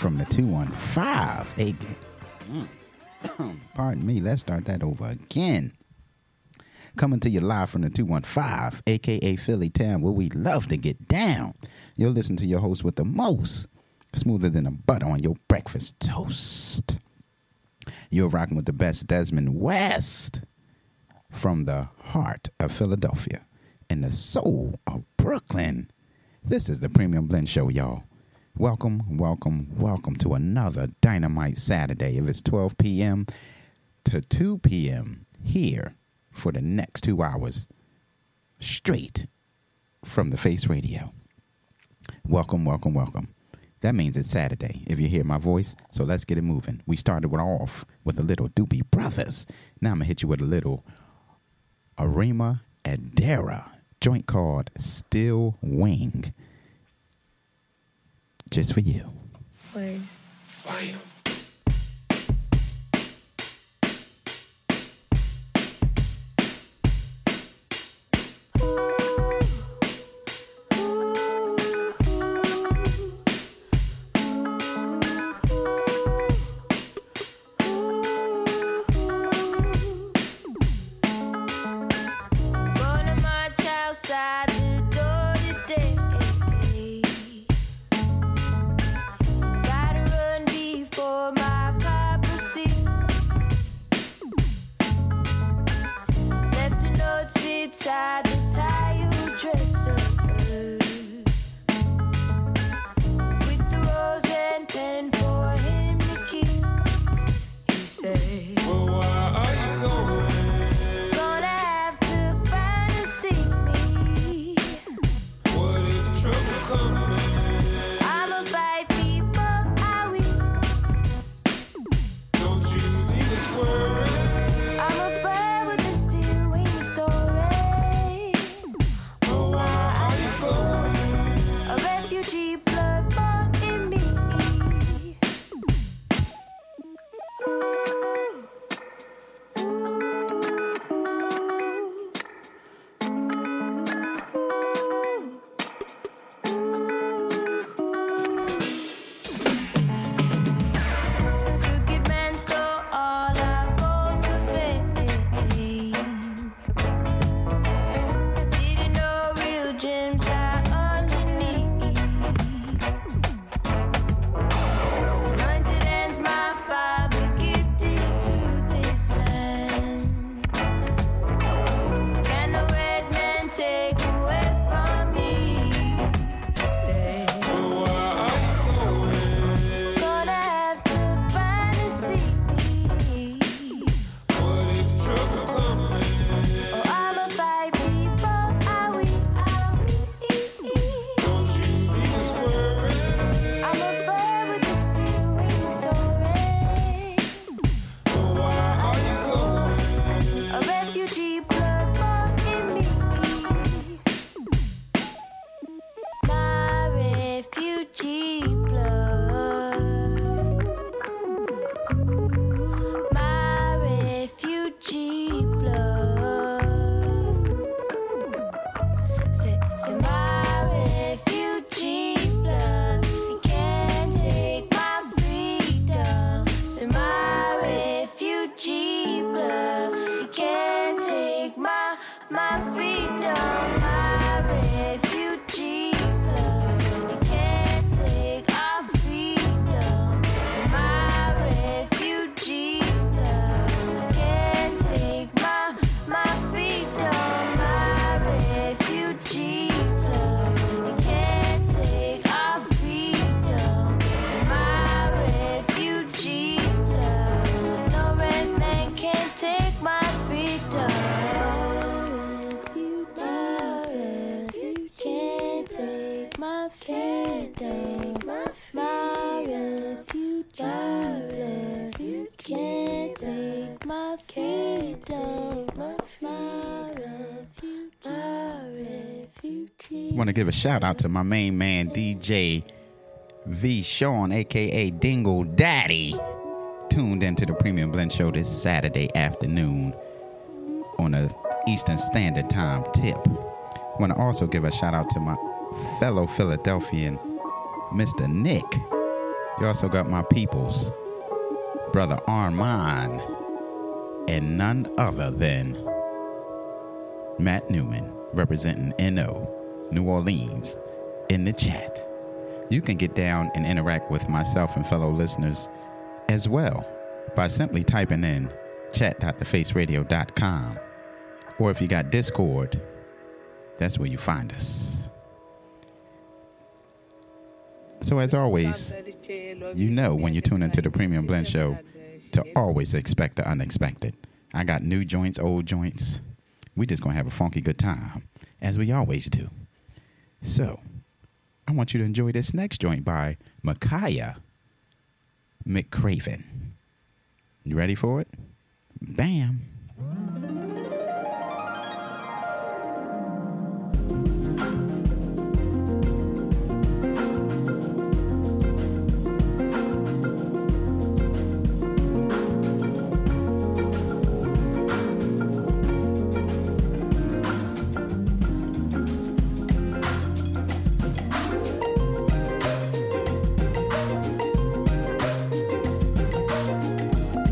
from the 215. Hey, mm. pardon me, let's start that over again. Coming to you live from the 215, aka Philly Town, where we love to get down. You'll listen to your host with the most, smoother than a butter on your breakfast toast. You're rocking with the best Desmond West from the heart of Philadelphia and the soul of Brooklyn. This is the Premium Blend Show, y'all. Welcome, welcome, welcome to another Dynamite Saturday. If it's 12 p.m. to 2 p.m. here for the next two hours, straight from the Face Radio. Welcome, welcome, welcome. That means it's Saturday if you hear my voice. So let's get it moving. We started off with a little Doobie Brothers. Now I'm gonna hit you with a little Arima Adara joint called Still Wing. Just for you. Word. Gonna a shout out to my main man, DJ V. Sean, aka Dingle Daddy, tuned into the Premium Blend Show this Saturday afternoon on a Eastern Standard Time tip. Want to also give a shout out to my fellow Philadelphian, Mr. Nick. You also got my peoples, brother Armand, and none other than Matt Newman, representing NO, New Orleans, in the chat. You can get down and interact with myself and fellow listeners as well by simply typing in chat.thefaceradio.com. Or if you got Discord, that's where you find us. So, as always, you know when you tune into the Premium Blend Show to always expect the unexpected. I got new joints, old joints. We just gonna have a funky good time, as we always do. So, I want you to enjoy this next joint by Makaya McCraven. You ready for it? Bam.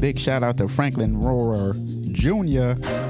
Big shout out to Franklin Rohrer Jr.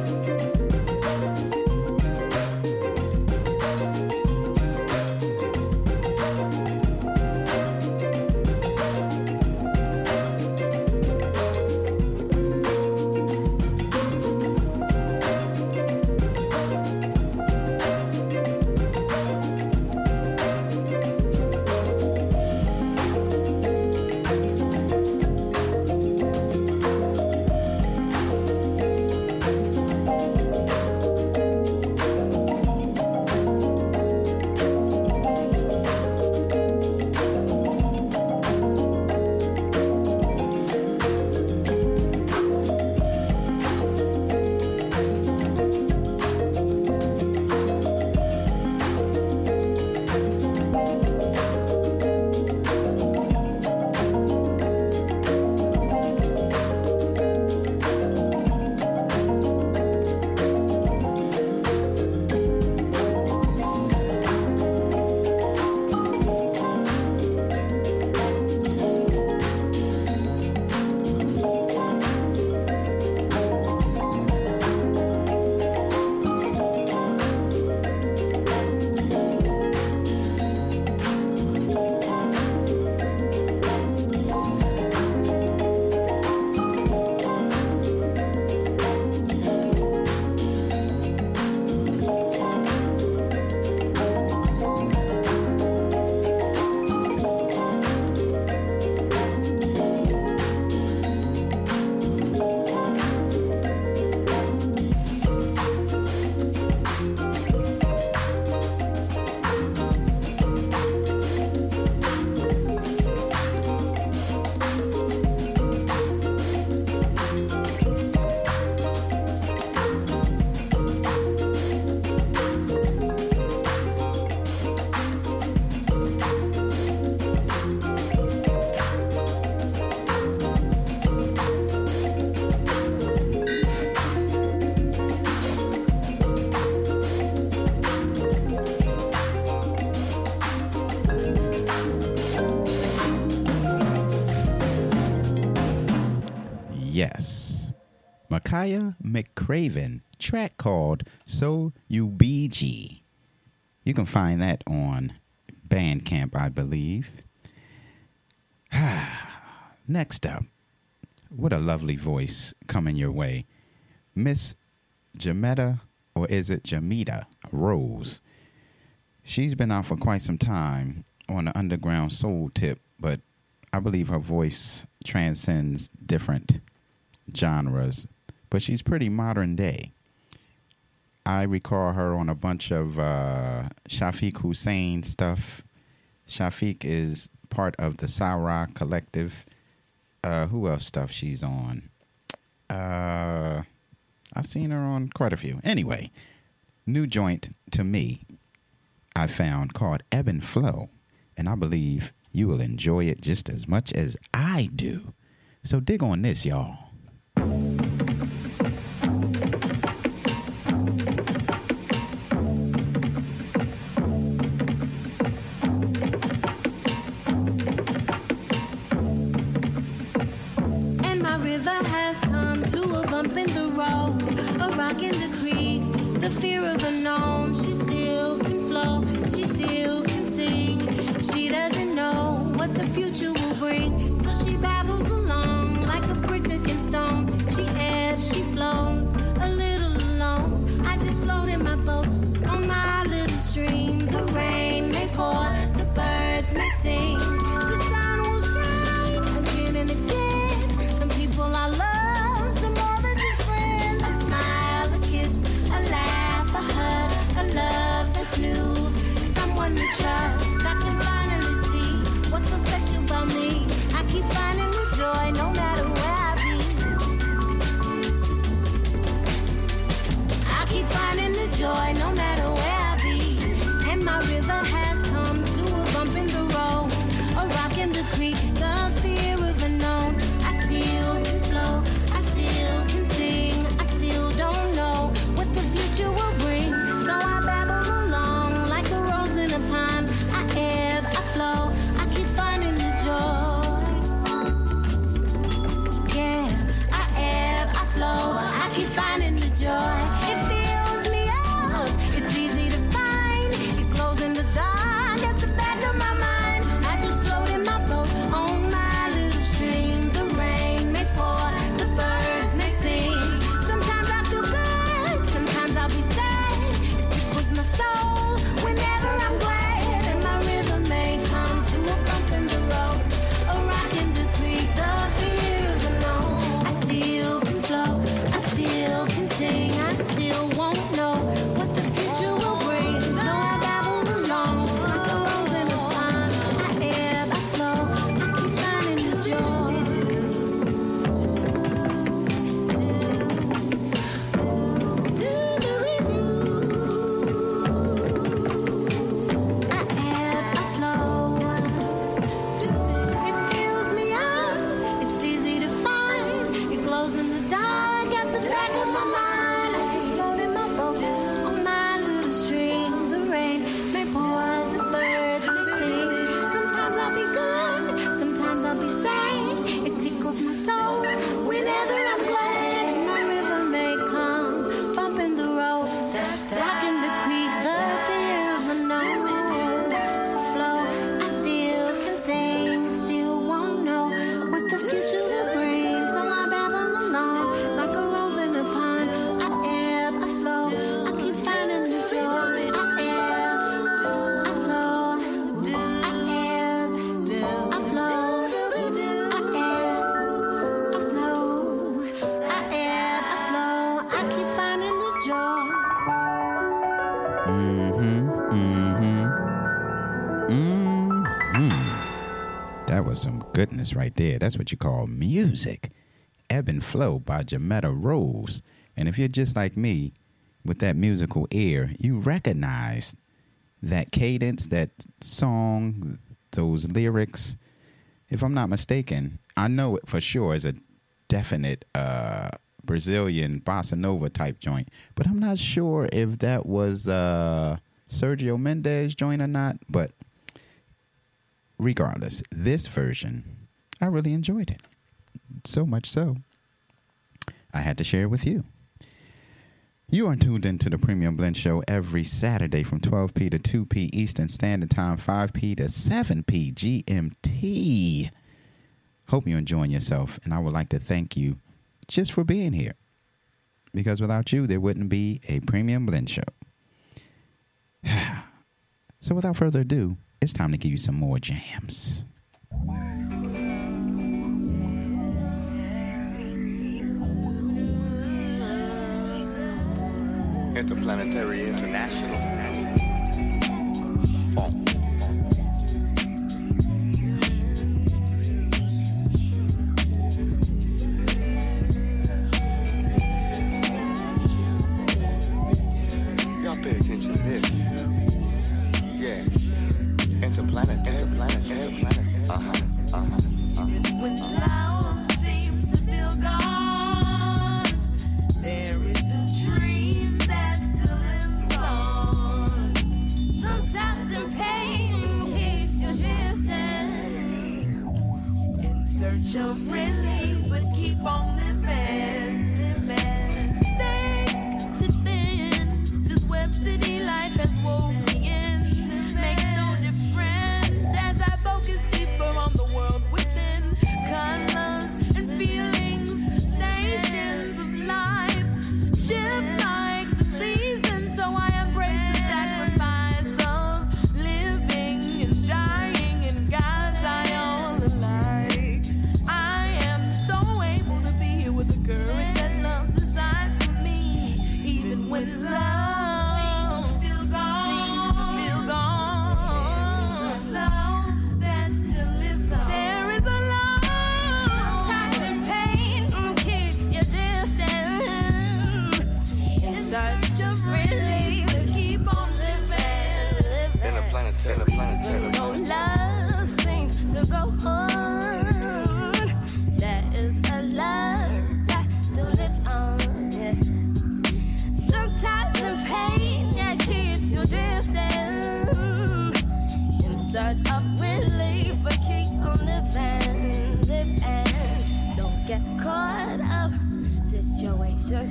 Makaya McCraven, track called So UBG. You can find that on Bandcamp, I believe. Next up, what a lovely voice coming your way. Miss Jametta, or is it Jamita Rose? She's been out for quite some time on the underground soul tip, but I believe her voice transcends different genres, but she's pretty modern day. I recall her on a bunch of uh, Shafiq Husayn stuff. Shafiq is part of the Sa-Ra Collective. Uh, who else stuff she's on? Uh, I've seen her on quite a few. Anyway, new joint to me I found called Ebb and Flow, and I believe you will enjoy it just as much as I do. So dig on this, y'all. river has come to a bump in the road, a rock in the creek, the fear of the known. She still can flow, she still can sing. She doesn't know what the future will bring, so she babbles along like a brick against stone. She ebbs, she flows. right there. That's what you call music. Ebb and Flow by Jametta Rose. And if you're just like me with that musical ear, you recognize that cadence, that song, those lyrics. If I'm not mistaken, I know it for sure is a definite uh, Brazilian bossa nova type joint, but I'm not sure if that was uh, Sergio Mendes joint or not. But regardless, this version I really enjoyed it. So much so, I had to share it with you. You are tuned into the Premium Blend Show every Saturday from 12p to 2p Eastern Standard Time, 5p to 7p GMT. Hope you're enjoying yourself, and I would like to thank you just for being here. Because without you, there wouldn't be a Premium Blend Show. so, without further ado, it's time to give you some more jams. Interplanetary International. Funk. Y'all pay attention to this. Yeah. Interplanetary. Interplanetary. Uh huh. Uh huh. Uh huh. don't really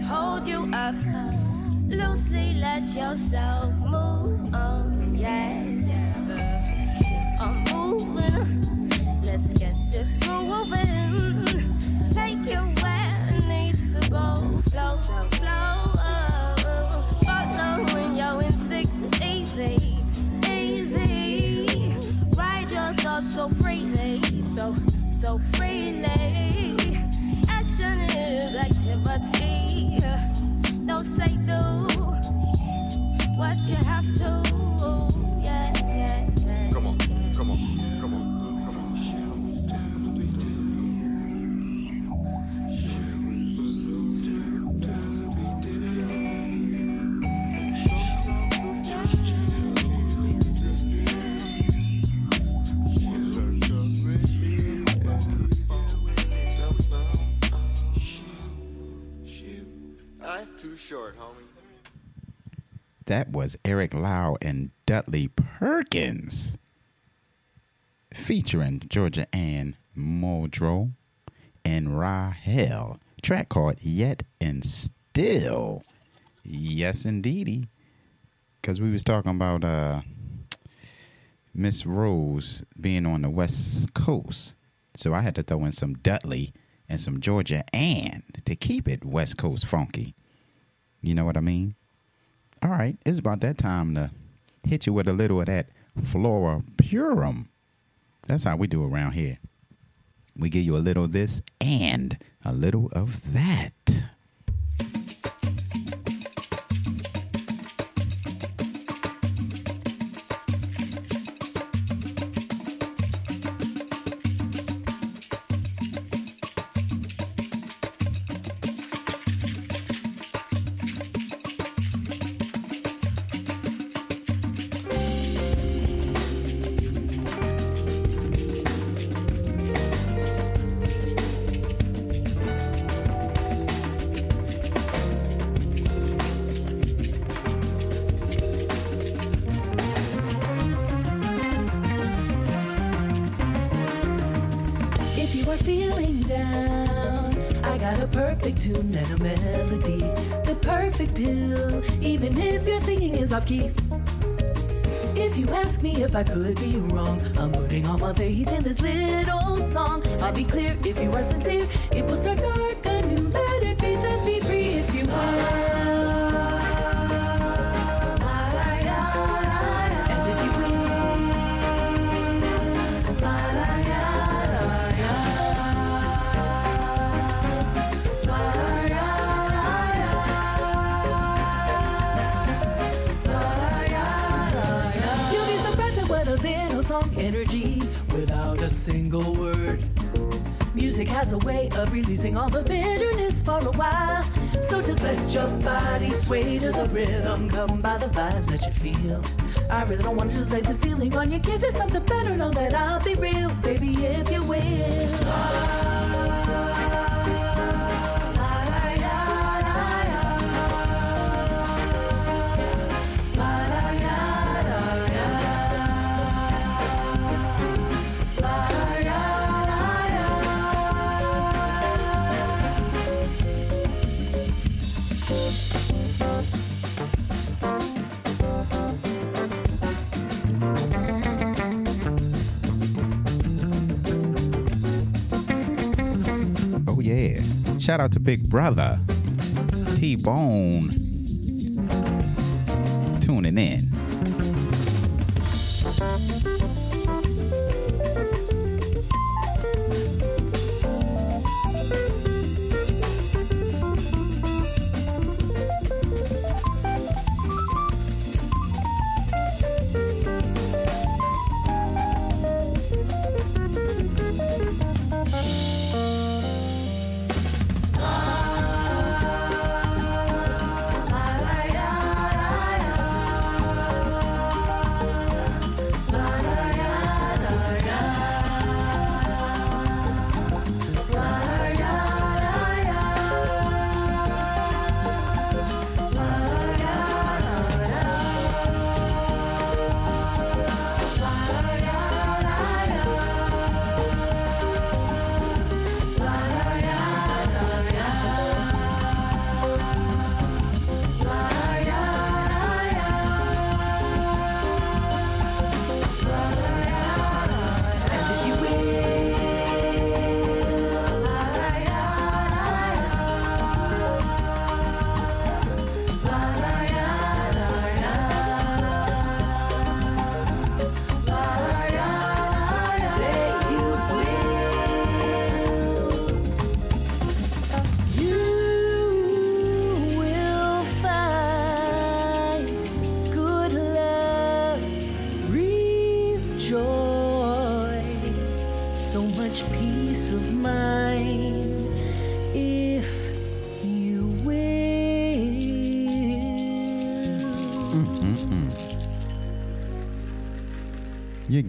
hold you up. Loosely let yourself move on, yeah. That was Eric Lau and Dudley Perkins featuring Georgia Ann Muldrow and Rahel. Track called Yet and Still. Yes, indeedy. Because we was talking about uh, Miss Rose being on the West Coast. So I had to throw in some Dudley and some Georgia Ann to keep it West Coast funky. You know what I mean? All right, it's about that time to hit you with a little of that Flora Purim. That's how we do around here. We give you a little of this and a little of that. I could be wrong, I'm putting all my faith in this little song. I'll be clear a way of releasing all the bitterness for a while. So just let your body sway to the rhythm. Come by the vibes that you feel. I really don't want to just lay the feeling on you. Give it something better. Know that I'll be real, baby, if you will. Shout out to Big Brother, T Bone, tuning in.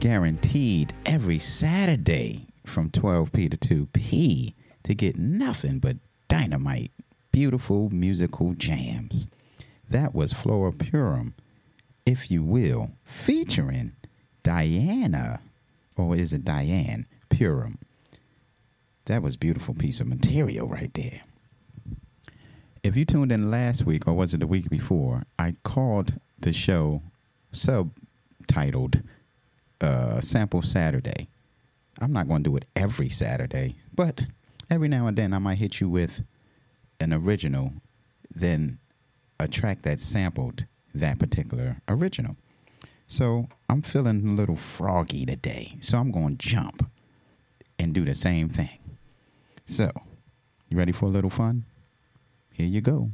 Guaranteed every Saturday from 12p to 2p to get nothing but dynamite, beautiful musical jams. That was Flora Purim, if you will, featuring Diana, or is it Diane Purim? That was beautiful piece of material right there. If you tuned in last week, or was it the week before, I called the show subtitled uh, Sample Saturday. I'm not going to do it every Saturday, but every now and then I might hit you with an original, then a track that sampled that particular original. So I'm feeling a little froggy today, so I'm going to jump and do the same thing. So, you ready for a little fun? Here you go.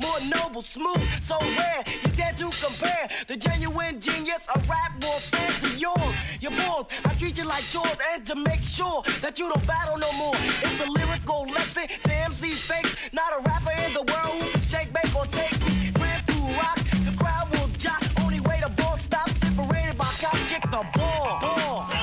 More noble, smooth, so rare. You dare to compare the genuine genius of rap warfare to yours. You're both, I treat you like chores, and to make sure that you don't battle no more. It's a lyrical lesson to MC's fake. Not a rapper in the world who can shake, bake, or take me. Grand Poo rocks, the crowd will jock. Only way the ball stops, separated by cops, kick the ball. ball.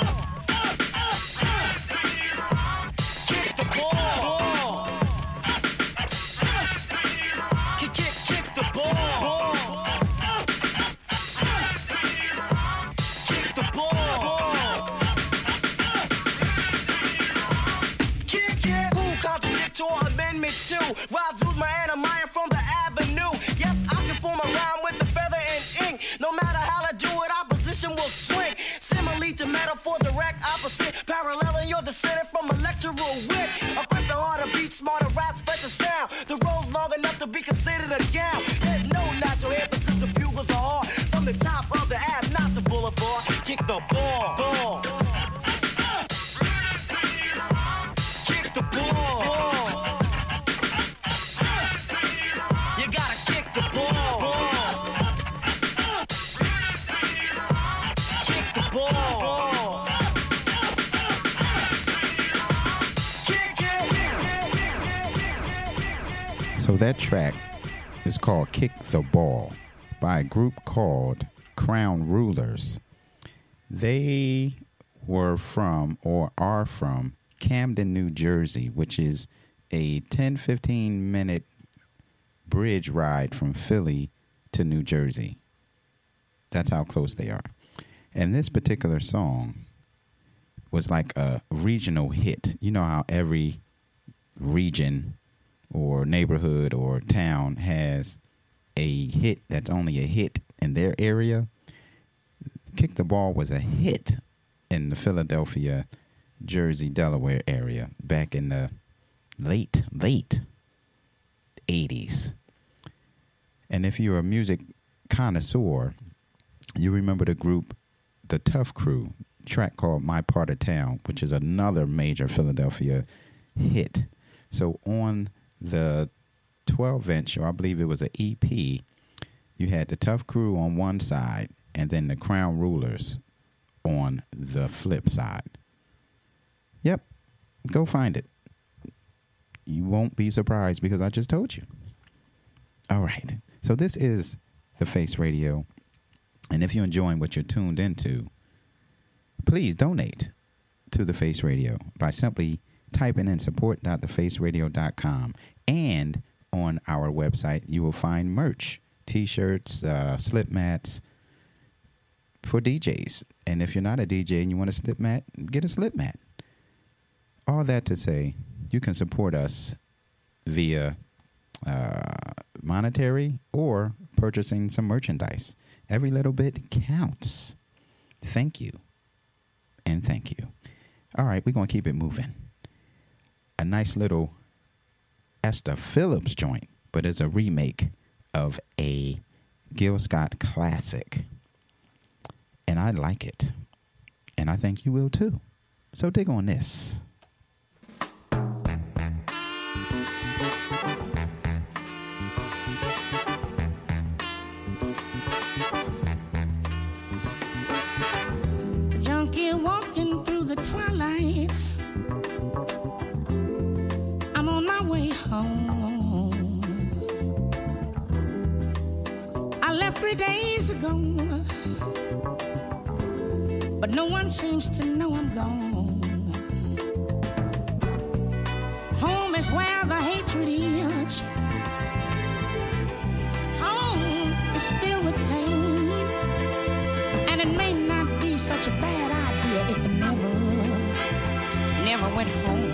Ball. ball. Kick the ball. You gotta kick the ball. Kick the ball. Kick it. So that track is called Kick the Ball by a group called Crown Rulers. They were from or are from Camden, New Jersey, which is a 10 15 minute bridge ride from Philly to New Jersey. That's how close they are. And this particular song was like a regional hit. You know how every region or neighborhood or town has a hit that's only a hit in their area. Kick the Ball was a hit in the Philadelphia, Jersey, Delaware area back in the late, late 80s. And if you're a music connoisseur, you remember the group The Tuff Crew, track called My Part of Town, which is another major Philadelphia hit. So on the 12 inch, or I believe it was an EP, you had the Tuff Crew on one side and then the Crown Rulers on the flip side. Yep, go find it. You won't be surprised because I just told you. All right. So this is the Face Radio. And if you're enjoying what you're tuned into, please donate to the Face Radio by simply typing in support.thefaceradio.com. And on our website, you will find merch t shirts, uh, slip mats for DJs. And if you're not a DJ and you want a slip mat, get a slip mat. All that to say, you can support us via uh, monetary or purchasing some merchandise. Every little bit counts. Thank you. And thank you. All right, we're going to keep it moving. A nice little Esther Phillips joint, but it's a remake of a Gil Scott classic. And I like it. And I think you will too. So dig on this. junkie walking through the twilight. I'm on my way home. I left three days ago, no one seems to know I'm gone. Home is where the hatred is. Home is filled with pain. And it may not be such a bad idea if it never, never went home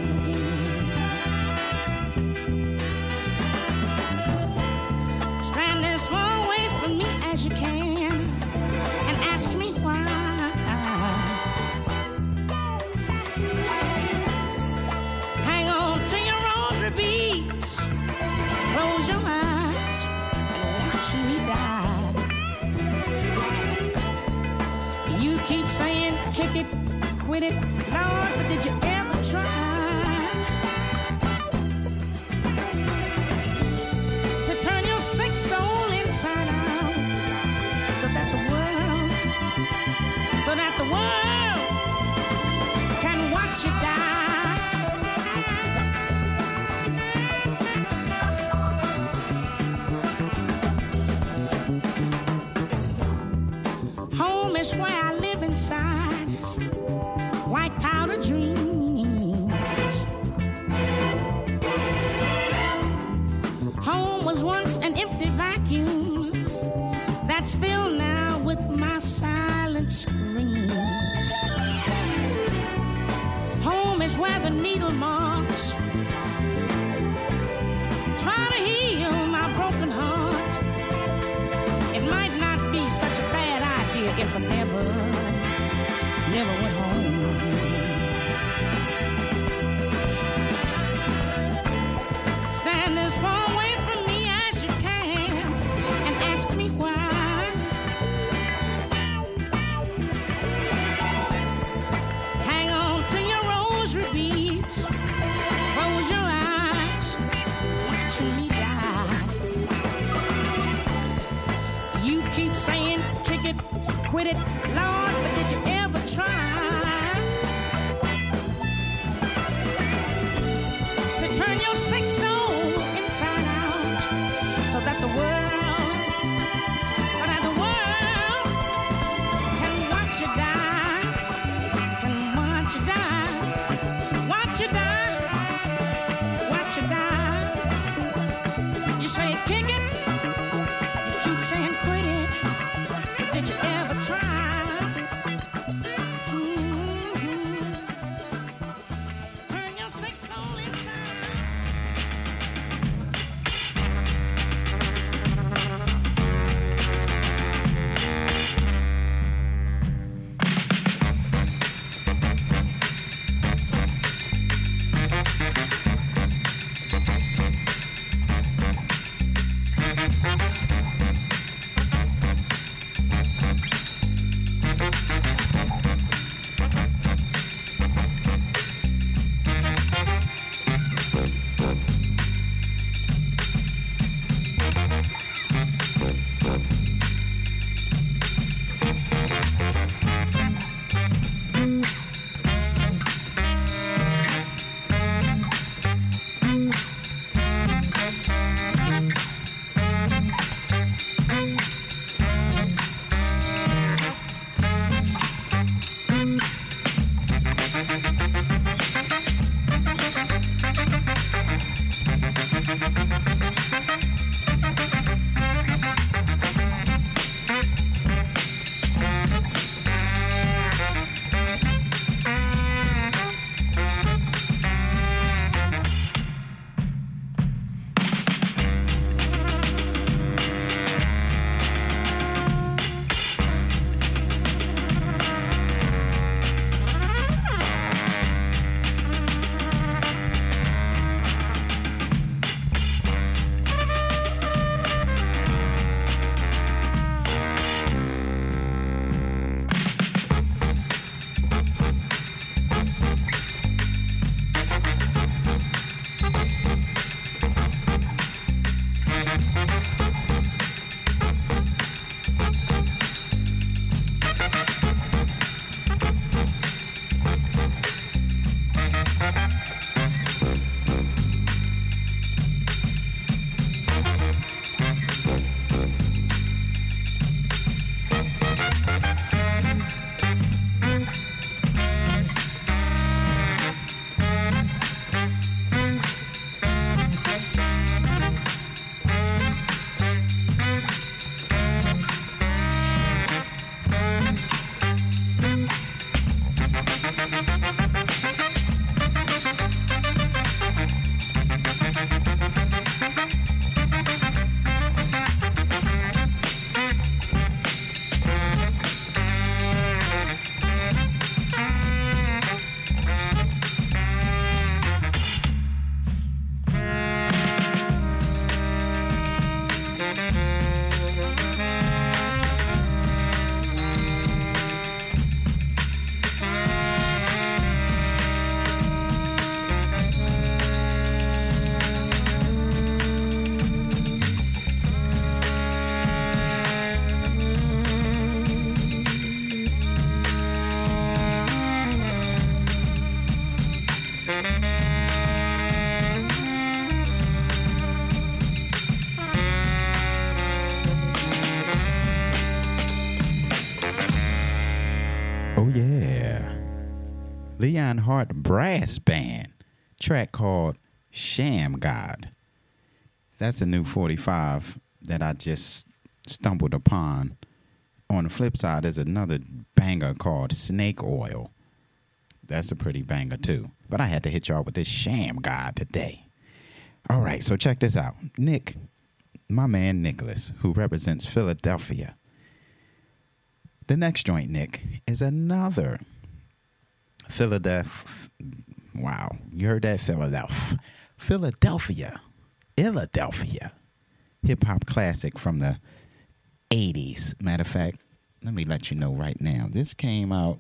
quit it, Lord, but did you ever try to turn your sick soul inside out so that the world, so that the world can watch you die? Home is where I live inside. That's filled now with my silent screams. Home is where the needle marks it, Lord, but did you ever try Leon Hart Brass Band, track called Sham God. That's a new 45 that I just stumbled upon. On the flip side, there's another banger called Snake Oil. That's a pretty banger too. But I had to hit y'all with this Sham God today. All right, so check this out. Nick, my man Nicholas, who represents Philadelphia. The next joint, Nick, is another Philadelphia. Wow, you heard that? Philadelphia. Philadelphia. Philadelphia. Hip hop classic from the 80s. Matter of fact, let me let you know right now. This came out.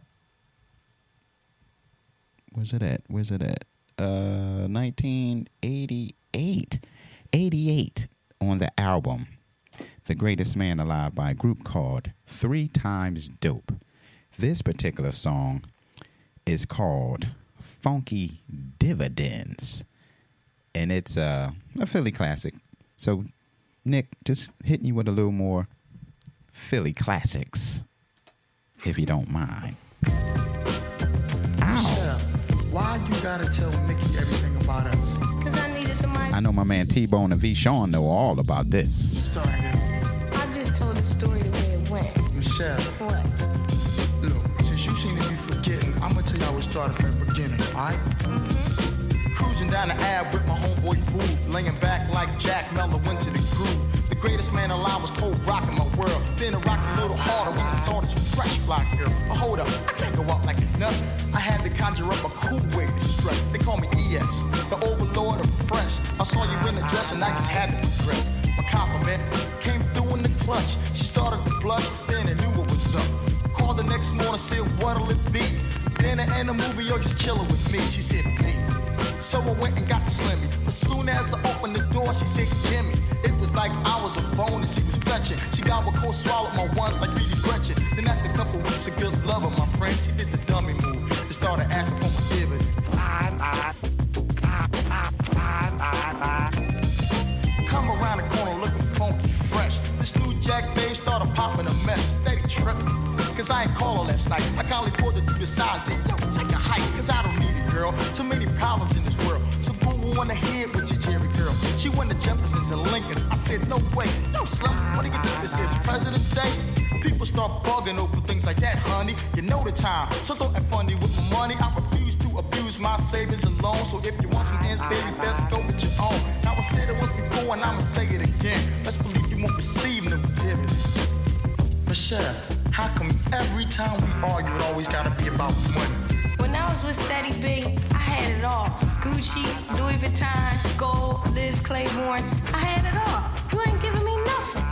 Where's it at? Where's it at? Uh, 1988. 88 on the album The Greatest Man Alive by a group called Three Times Dope. This particular song is called Funky Dividends. And it's uh, a Philly classic. So, Nick, just hitting you with a little more Philly classics, if you don't mind. Michelle, why you gotta tell Mickey everything about us? Cause I needed somebody. I know my man T Bone and V Sean know all about this. Started. I just told the story the way it went. Michelle, What? You seem to be forgetting, I'm gonna tell how it started from the beginning, alright? Cruising down the Ave with my homeboy Boo, laying back like Jack Mello went to the groove. The greatest man alive was cold rocking my world. Then it rocked a little harder when I saw this fresh fly girl. But hold up, I can't go out like a nut. I had to conjure up a cool way to strut. They call me ES, the overlord of fresh. I saw you in the dress and I just had to progress. My compliment came through in the clutch. She started to blush, then I knew what was up. Called the next morning, said, what'll it be? Dinner and a movie, or just chilling with me. She said, me. So I went and got the slimmy. As soon as I opened the door, she said, gimme. It was like I was a bone and she was fetching. She got what cold swallowed my ones like Dee Gretchen. Then after a couple weeks of good loving, my friend, she did the dummy move. She started asking for my dividend. Come This new Jack babe started popping a mess. Steady tripping. Cause I ain't call her last night. I kindly pulled her through the side and said, yo, take a hike. Cause I don't need it, girl. Too many problems in this world. So go on ahead with your Jerry girl. She went to Jefferson's and Lincoln's. I said, no way. No slum. What do you think this is? President's Day? People start bugging over things like that, honey. You know the time. So don't act funny with my money. I refuse to abuse my savings and loans. So if you want some ends, baby, best go with your own. Now I said it once before and I'ma say it again. Let's believe you won't receive no dividends. Michelle, how come every time we argue it always gotta be about money? When I was with Steady B, I had it all. Gucci, Louis Vuitton, gold, Liz Claiborne. I had it all. You ain't giving me nothing.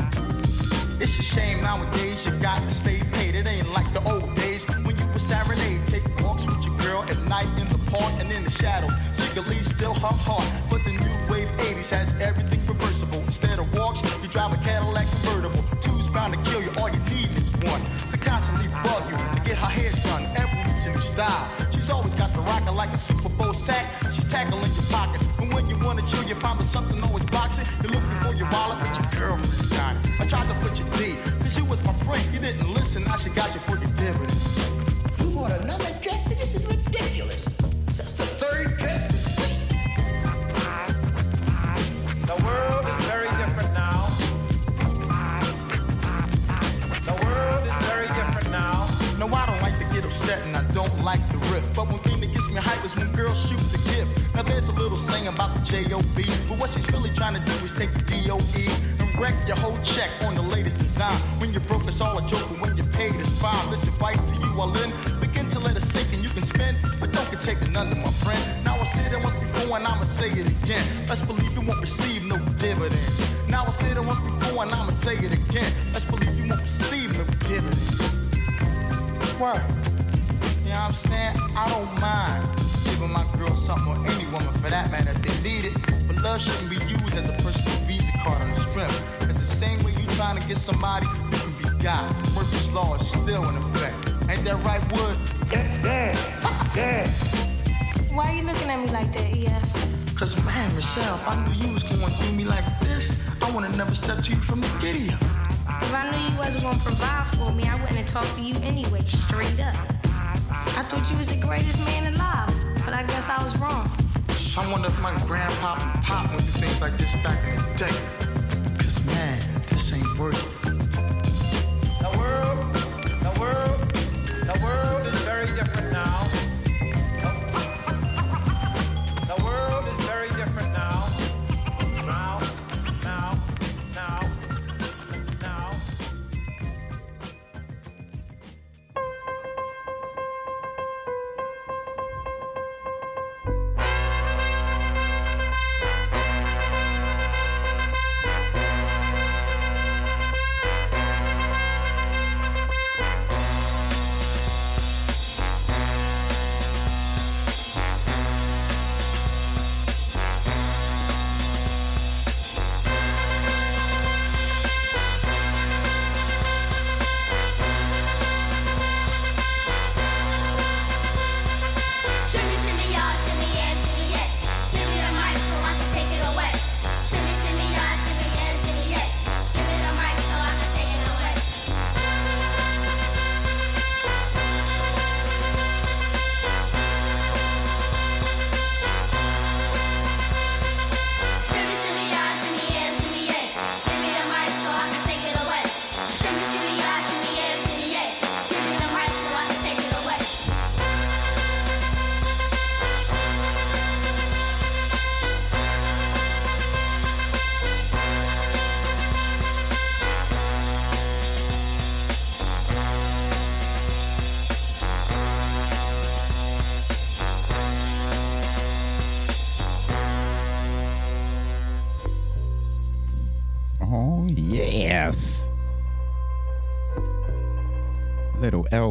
It's a shame nowadays you got to stay paid. It ain't like the old days when you were serenade. Take walks with your girl at night in the park and in the shadows. Secretly still her heart. But the new wave 80s has everything Instead of walks, you drive a Cadillac convertible. Two's bound to kill you. All you need is one to constantly bug you to get her hair done. Every week's a new style. She's always got the rocker like a Super Bowl sack. She's tackling your pockets. And when you wanna chill, you find that something always boxing. You're looking for your wallet, but your girlfriend's got it. I tried to put you D, cause you was my friend. You didn't listen, now she got you for your dividends. You bought another dress? This is ridiculous. And I don't like the riff. But one thing that gets me hype is when girls shoot the gift. Now there's a little saying about the J-O-B, but what she's really trying to do is take the D-O-E and wreck your whole check on the latest design. When you're broke, it's all a joke, but when you're paid, it's fine. This advice to you all in, begin to let it sink and you can spend, but don't get taken under, my friend. Now I said it once before and I'ma say it again. Let's believe you won't receive no dividends. Now I said it once before and I'ma say it again. Let's believe you won't receive no dividends. Word. You know what I'm saying? I don't mind giving my girl something or any woman for that matter if they need it. But love shouldn't be used as a personal visa card on the strip. It's the same way you trying to get somebody who can be God. Murphy's Law is still in effect. Ain't that right, Wood? Yeah, yeah. Why are you looking at me like that, E ES? Cause man, Michelle, if I knew you was going through me like this, I wouldn't have never stepped to you from the giddy up. If I knew you wasn't gonna provide for me, I wouldn't have talked to you anyway, straight up. I thought you was the greatest man alive, but I guess I was wrong. So I wonder if my grandpop and pop went through things like this back in the day. Cause man, this ain't working. The world, the world, the world is very different now. The world is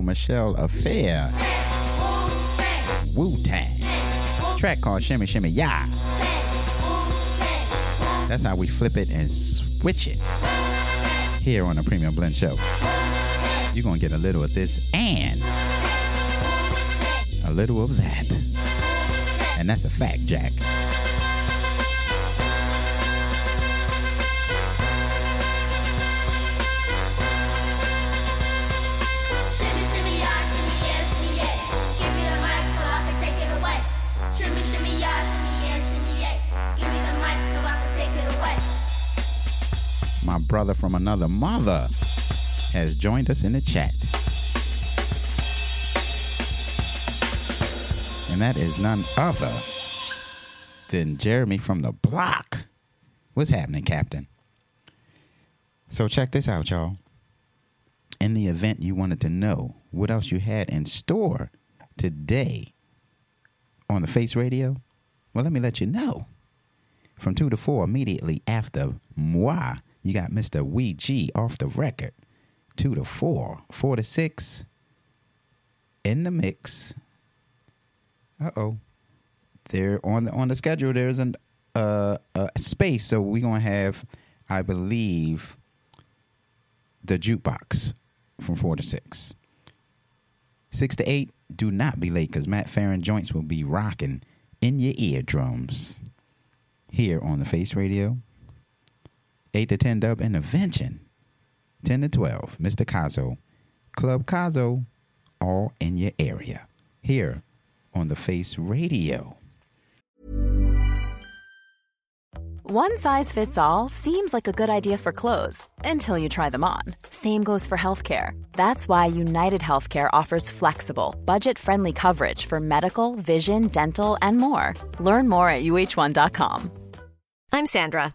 Michelle Affair. Wu Tang. Track called Shimmy Shimmy Ya. That's how we flip it and switch it here on the Premium Blend Show. You're going to get a little of this and a little of that. And that's a fact, Jack. Brother from another mother, has joined us in the chat. And that is none other than Jeremy from the block. What's happening, Captain? So, check this out, y'all. In the event you wanted to know what else you had in store today on the Face Radio, well, let me let you know. From 2 to 4, immediately after moi, you got Mr. Wee G off the record. 2 to 4. 4 to 6, in the mix. Uh oh. There on the on the schedule. There's an uh, a space, so we're gonna have, I believe, the jukebox from four to six. Six to eight. Do not be late, because Matt Farron joints will be rocking in your eardrums here on the Face Radio. 8 to 10 Dub Intervention. 10 to 12 Mr. Kazo. Club Kazo. All in your area. Here on the Face Radio. One size fits all seems like a good idea for clothes until you try them on. Same goes for healthcare. That's why United Healthcare offers flexible, budget friendly coverage for medical, vision, dental, and more. Learn more at uh1.com. I'm Sandra,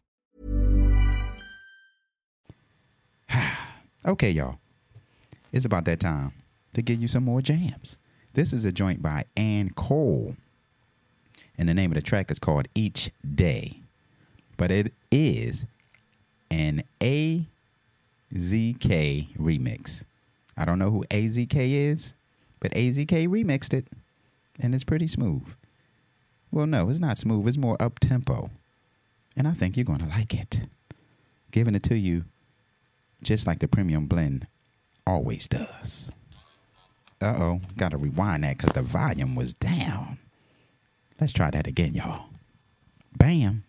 okay, y'all. It's about that time to give you some more jams. This is a joint by Ann Cole. And the name of the track is called Each Day. But it is an AZK remix. I don't know who AZK is, but AZK remixed it. And it's pretty smooth. Well, no, it's not smooth. It's more up tempo. And I think you're going to like it. Giving it to you just like the premium blend always does. Uh oh, gotta rewind that because the volume was down. Let's try that again, y'all. Bam.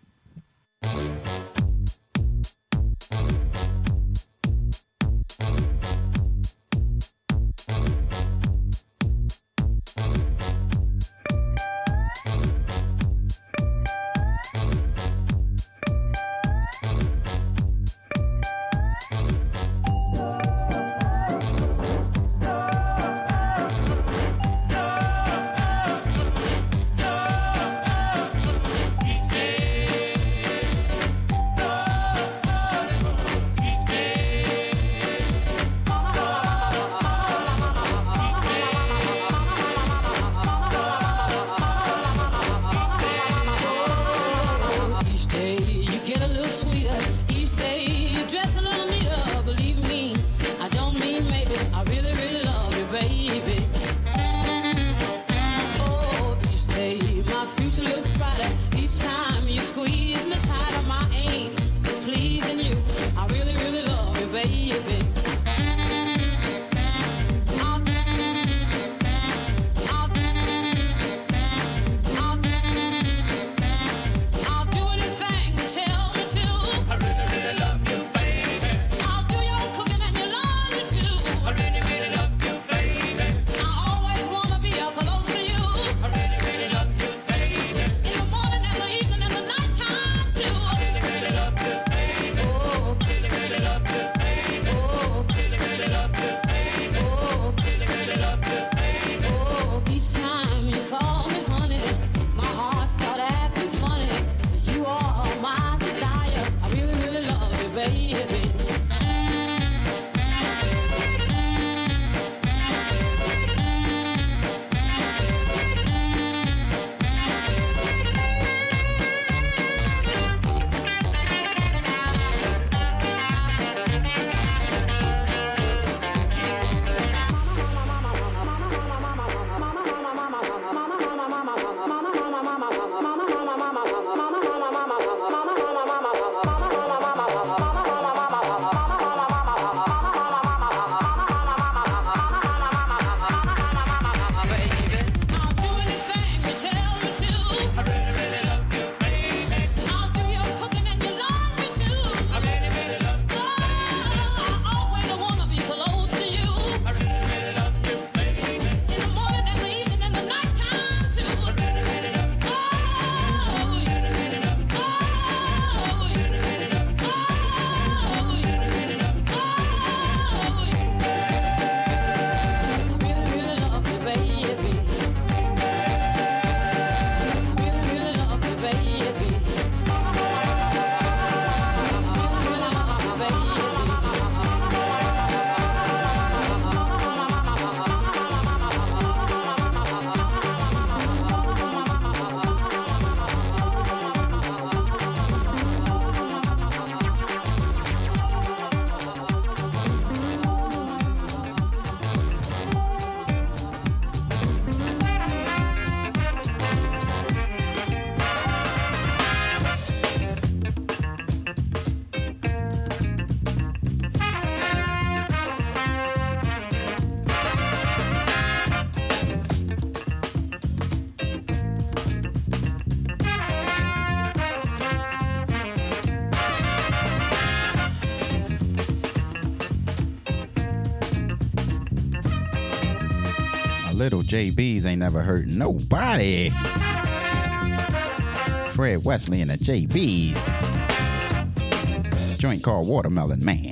JBs ain't never hurt nobody. Fred Wesley and the JBs. Joint called Watermelon Man.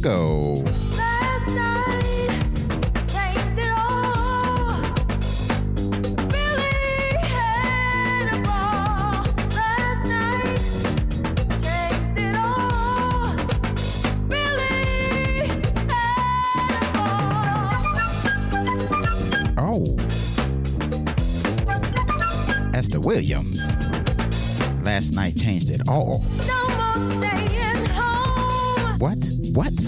Go. Oh. Esther Williams. Last night changed it all. What? What?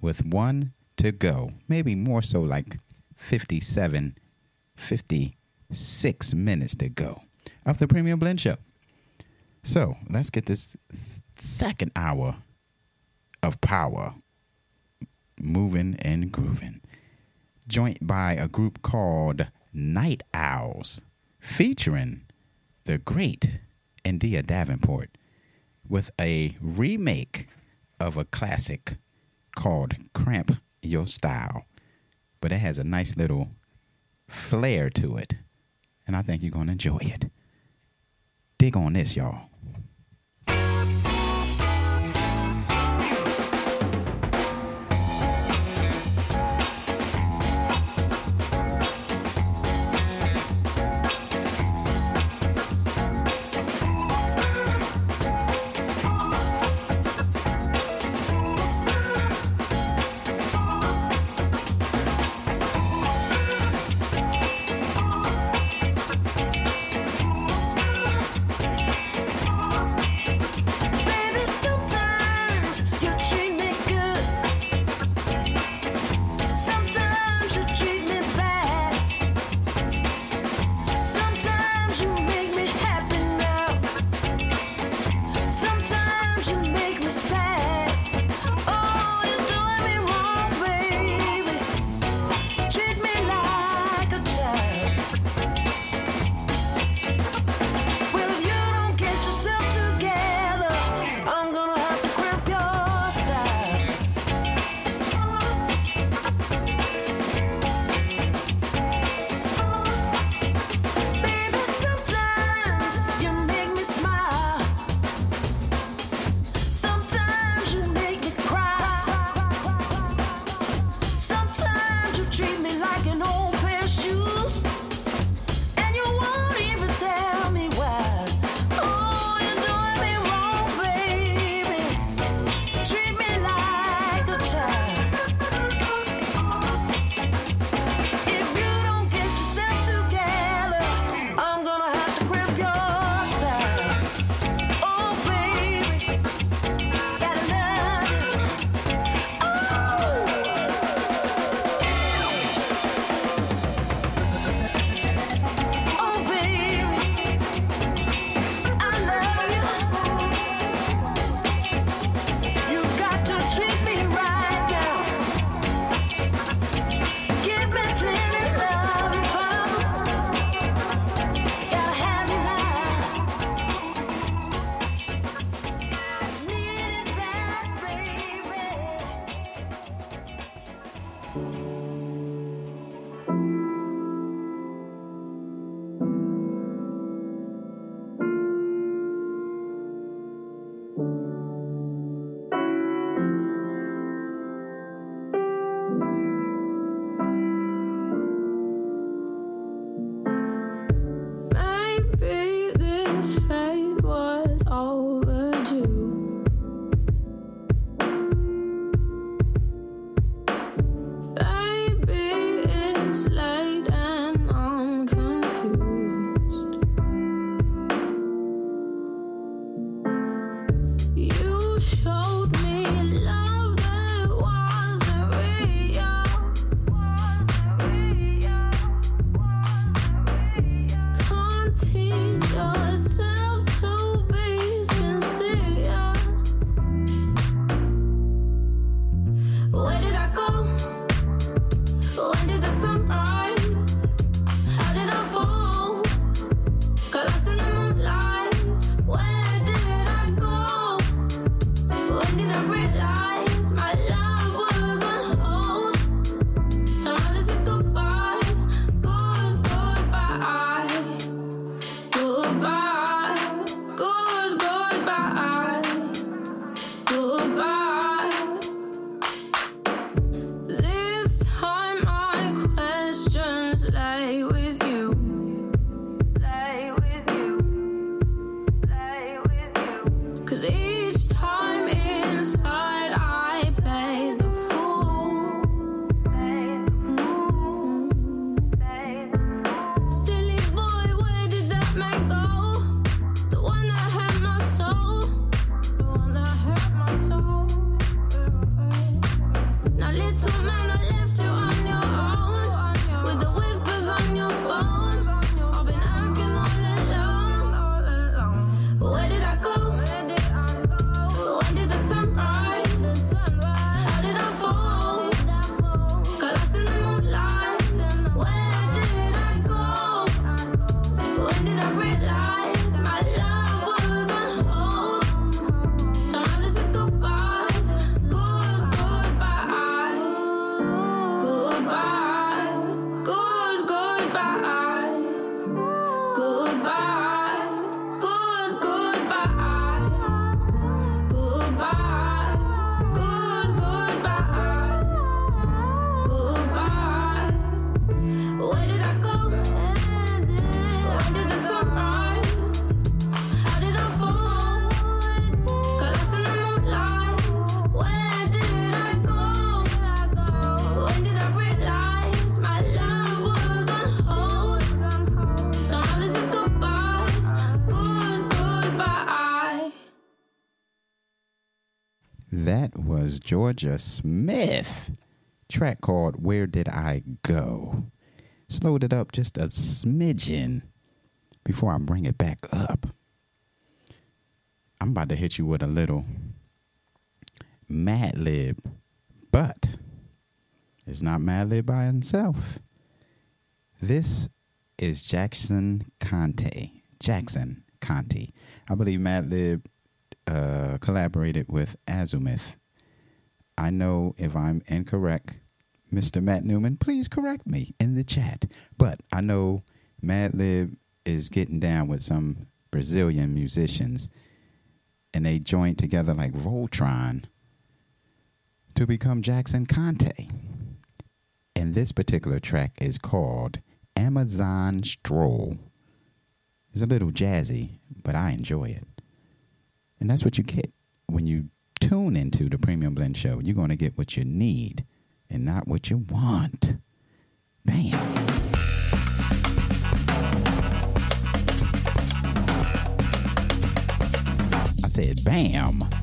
with one to go. Maybe more so like 57, 56 minutes to go of the Premium Blend Show. So let's get this second hour of power moving and grooving. Joined by a group called Night Owls, featuring the great India Davenport with a remake of a classic called Cramp Your Style. But it has a nice little flair to it, and I think you're going to enjoy it. Dig on this, y'all. Georgia Smith. Track called Where Did I Go? Slowed it up just a smidgen before I bring it back up. I'm about to hit you with a little Madlib, but it's not Madlib by himself. This is Jackson Conti. Jackson Conti. I believe Madlib uh, collaborated with Azymuth. I know if I'm incorrect, Mr. Matt Newman, please correct me in the chat. But I know Madlib is getting down with some Brazilian musicians, and they joined together like Voltron to become Jackson Conti. And this particular track is called Amazon Stroll. It's a little jazzy, but I enjoy it. And that's what you get when you tune into the Premium Blend Show. You're going to get what you need and not what you want. Bam. I said, bam.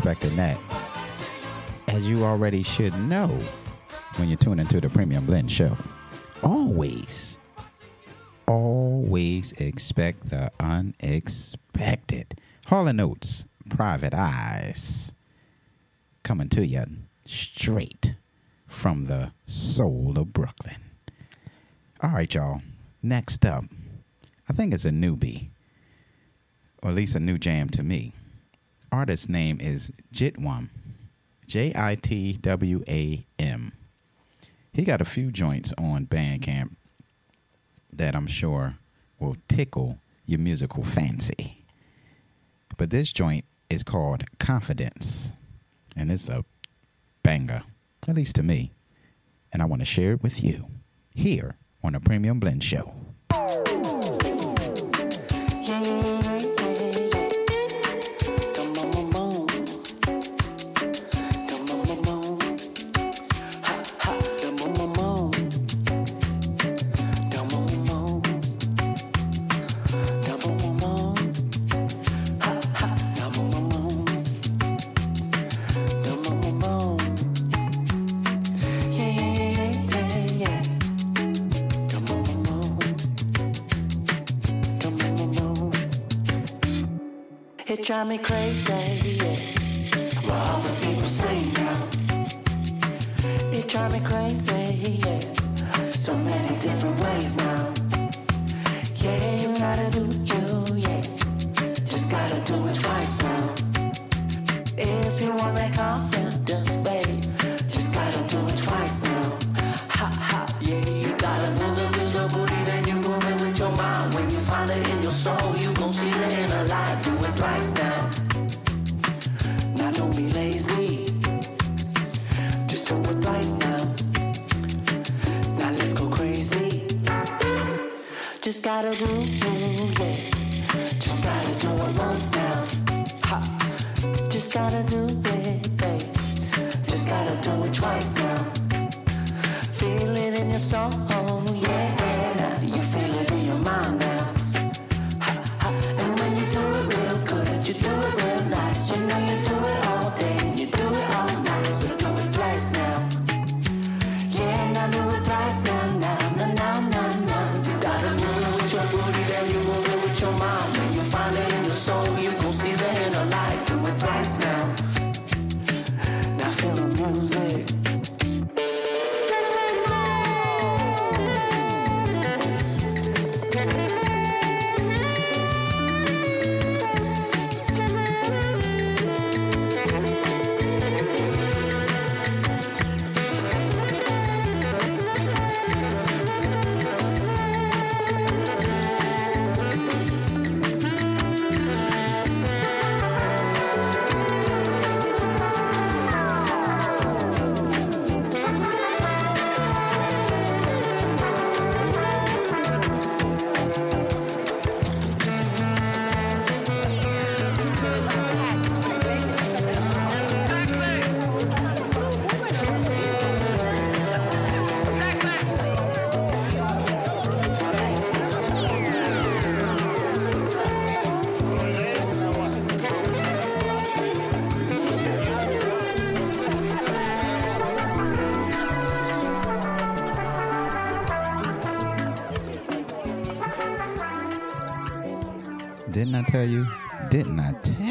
Expecting that. As you already should know when you tune into the Premium Blend Show, always, always expect the unexpected. Hall and Oates, Private Eyes, coming to you straight from the soul of Brooklyn. All right, y'all. Next up, I think it's a newbie, or at least a new jam to me. Artist's name is Jitwam, J I T W A M. He got a few joints on Bandcamp that I'm sure will tickle your musical fancy. But this joint is called Confidence, and it's a banger, at least to me. And I want to share it with you here on the Premium Blend Show.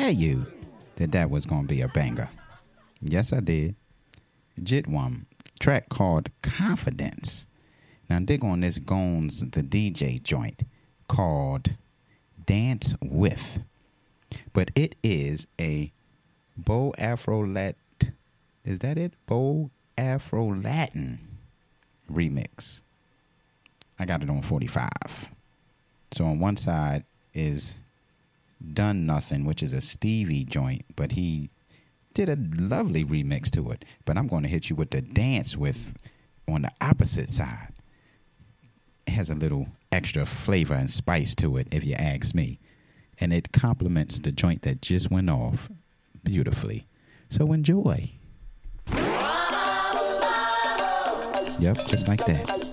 Tell you that that was going to be a banger? Yes, I did. Jitwam, track called Confidence. Now, dig on this Gones the DJ joint called Dance With. But it is a Bo Afro Lat. Is that it? Bo Afro Latin remix. I got it on 45. So on one side is Done Nothing, which is a Stevie joint, but he did a lovely remix to it. But I'm going to hit you with the dance with on the opposite side. It has a little extra flavor and spice to it, if you ask me. And it complements the joint that just went off beautifully. So enjoy. Yep, just like that.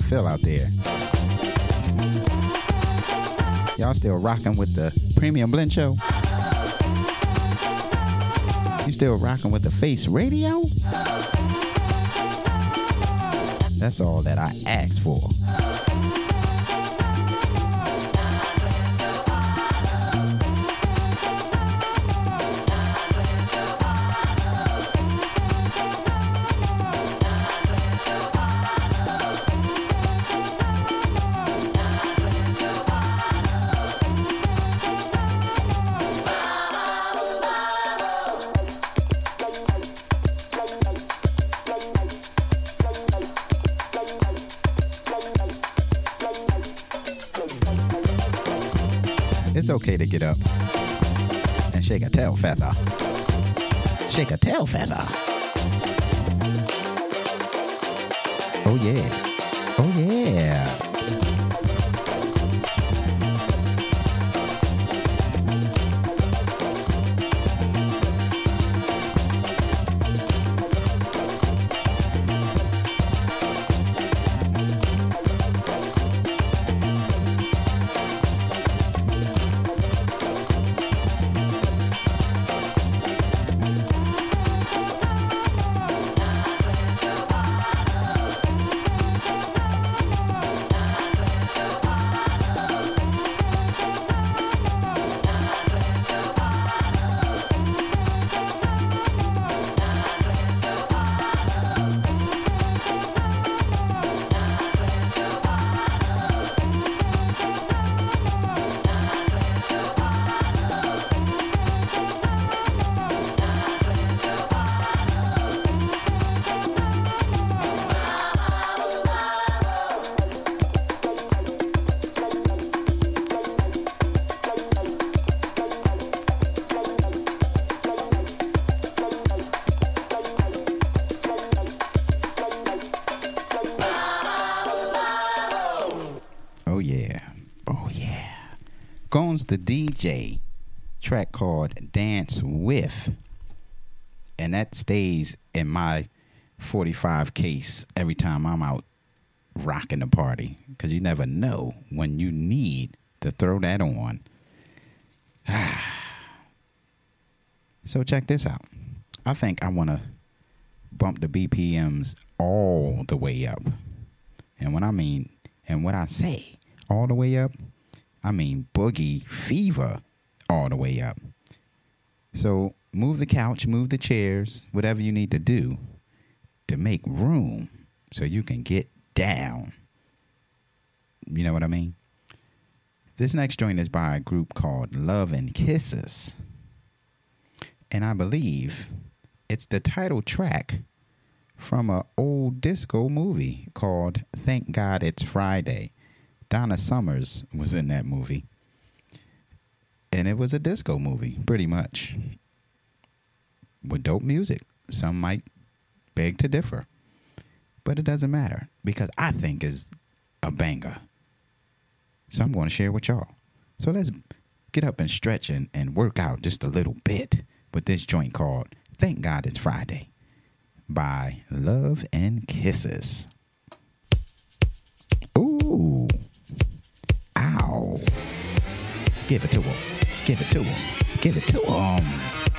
Y'all feel out there? Y'all still rocking with the Premium Blend Show? You still rocking with the Face Radio? That's all that I asked for. Okay to get up and shake a tail feather. Shake a tail feather. Oh, yeah. Oh, yeah. DJ. Track called Dance With. And that stays in my 45 case every time I'm out rocking the party. Because you never know when you need to throw that on. so check this out. I think I want to bump the BPMs all the way up. And when I mean, and what I say all the way up, I mean boogie fever all the way up. So move the couch, move the chairs, whatever you need to do to make room so you can get down. You know what I mean? This next joint is by a group called Love and Kisses. And I believe it's the title track from an old disco movie called Thank God It's Friday. Donna Summers was in that movie. And it was a disco movie, pretty much. With dope music. Some might beg to differ. But it doesn't matter because I think is a banger. So I'm going to share with y'all. So let's get up and stretch and, and work out just a little bit with this joint called Thank God It's Friday by Love and Kisses. Ooh. Ow. Give it to him. Give it to him. Give it to him.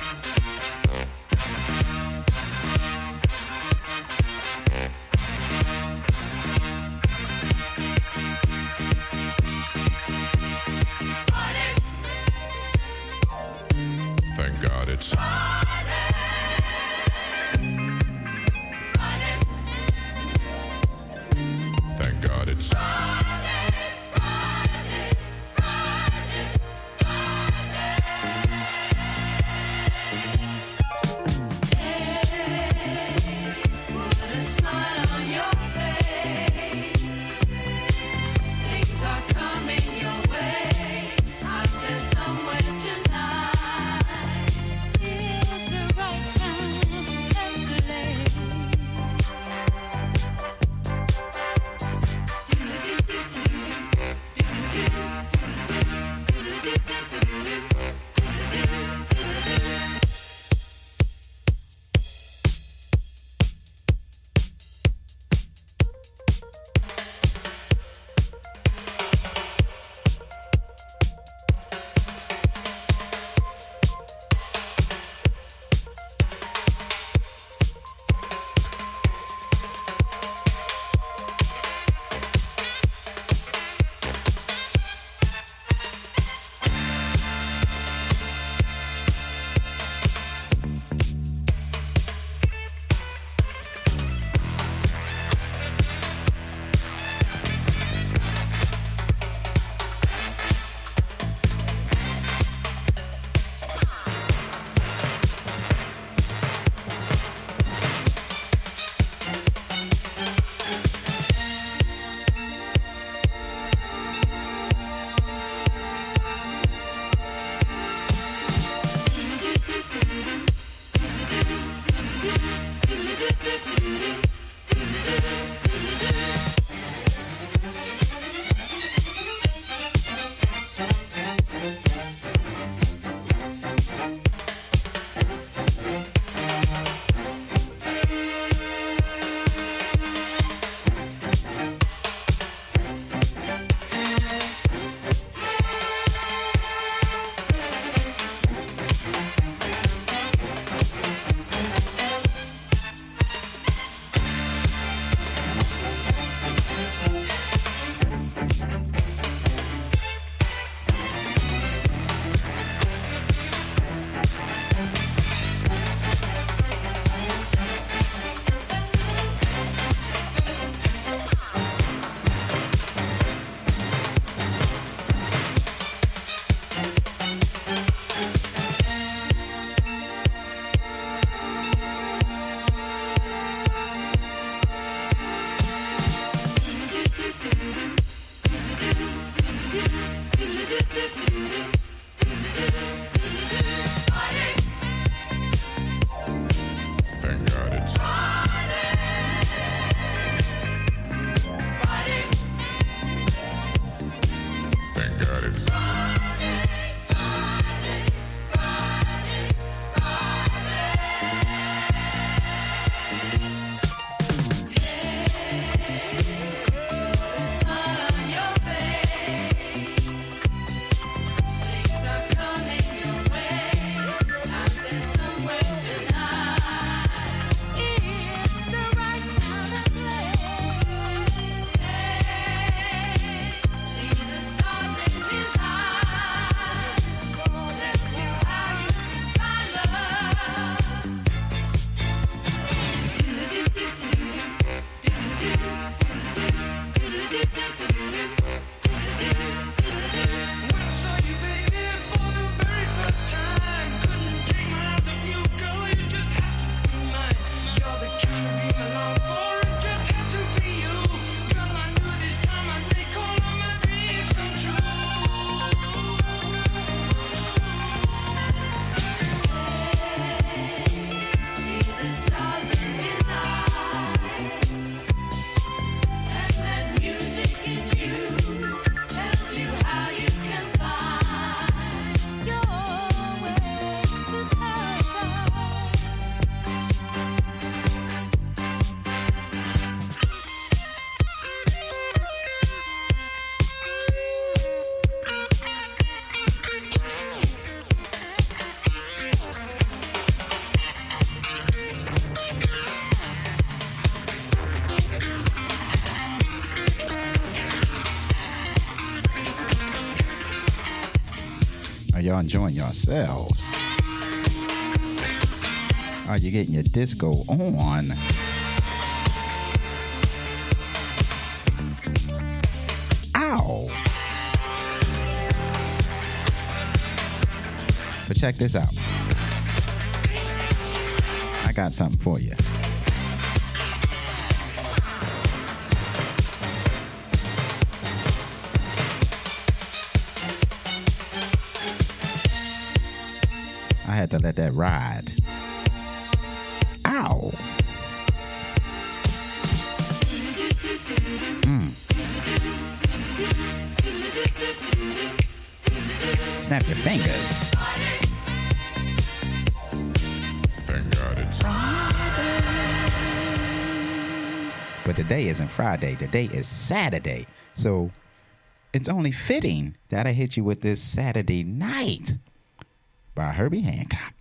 Enjoying yourselves? Are you getting your disco on? Ow! But check this out. I got something for you. Let that ride. Ow. Mm. Snap your fingers. Thank God it's But today isn't Friday. Today is Saturday. So it's only fitting that I hit you with this Saturday night by Herbie Hancock.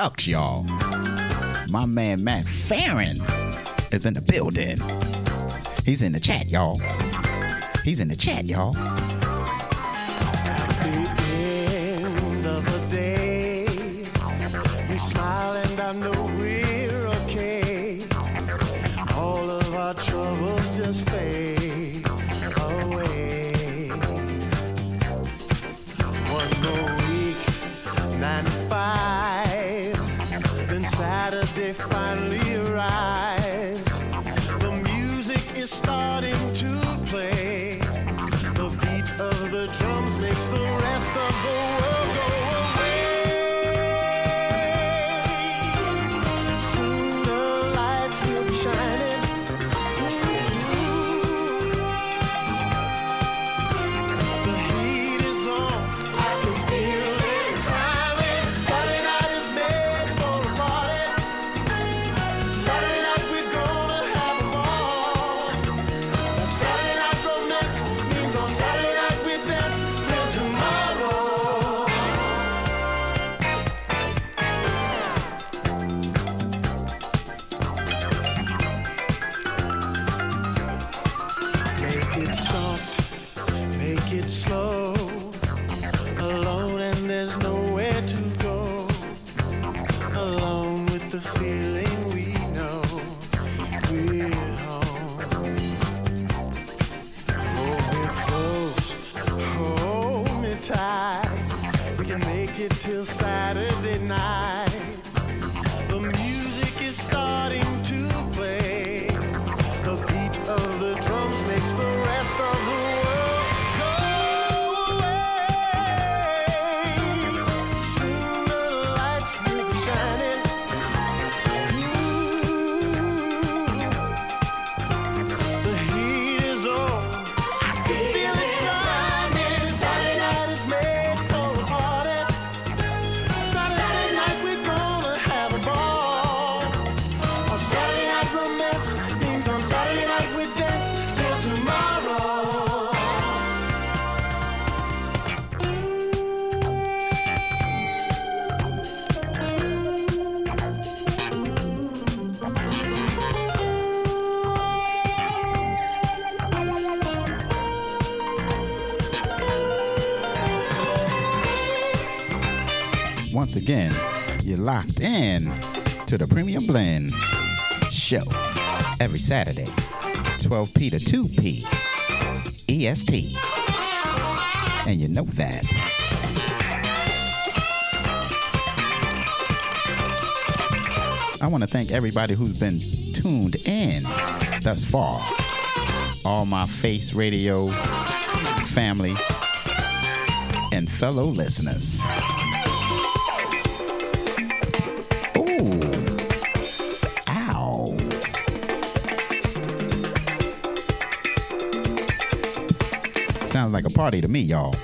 Y'all. My man Matt Farron is in the building. He's in the chat, y'all. He's in the chat, y'all. Again, you're locked in to the Premium Blend show every Saturday, 12p to 2p EST. And you know that. I want to thank everybody who's been tuned in thus far. All my Face Radio family and fellow listeners. Party to me, y'all.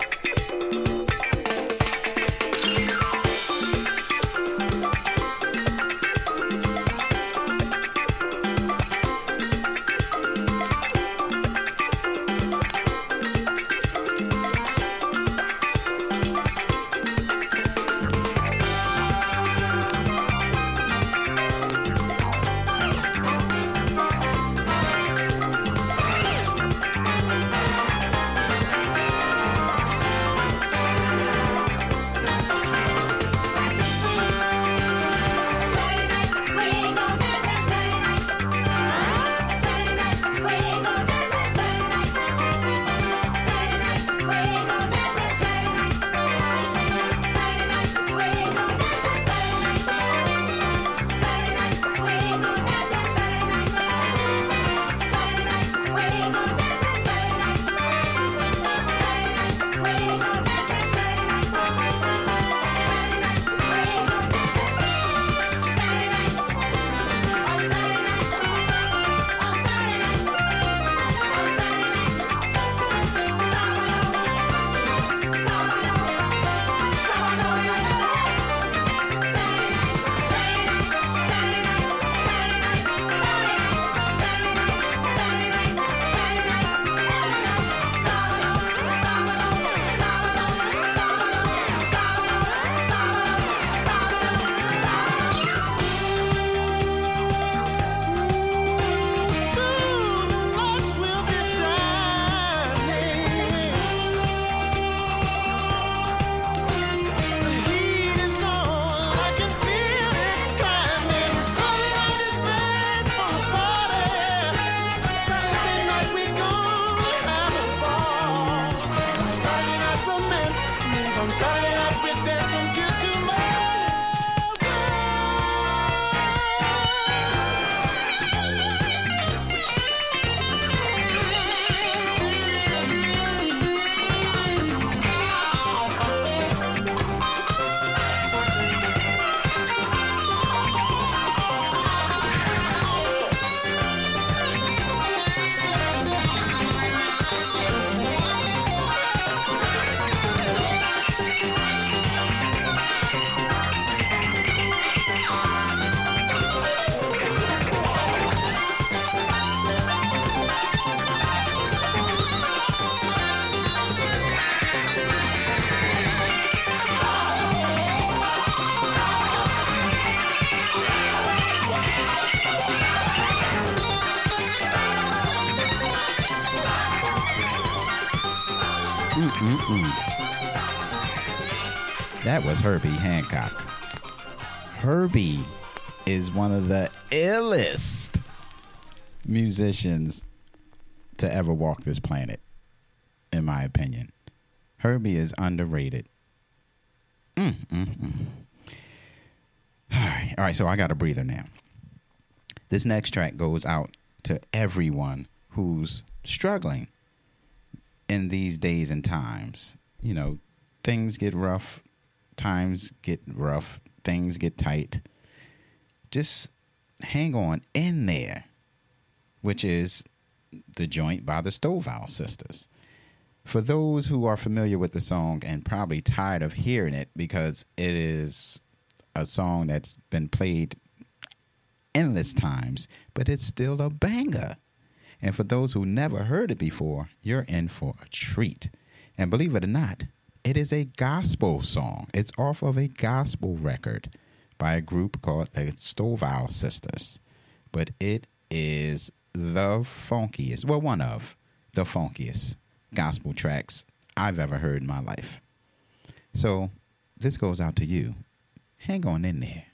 Was Herbie Hancock. Herbie is one of the illest musicians to ever walk this planet, in my opinion. Herbie is underrated. Mm-mm-mm. All right, all right. So I got a breather now. This next track goes out to everyone who's struggling in these days and times. You know, things get rough, times get rough, things get tight. Just hang on in there, which is the joint by the Stovall sisters. For those who are familiar with the song and probably tired of hearing it because it is a song that's been played endless times, but it's still a banger. And for those who never heard it before, you're in for a treat. And believe it or not, it is a gospel song. It's off of a gospel record by a group called the Stovall Sisters. But it is the funkiest, well, one of the funkiest gospel tracks I've ever heard in my life. So this goes out to you. Hang on in there.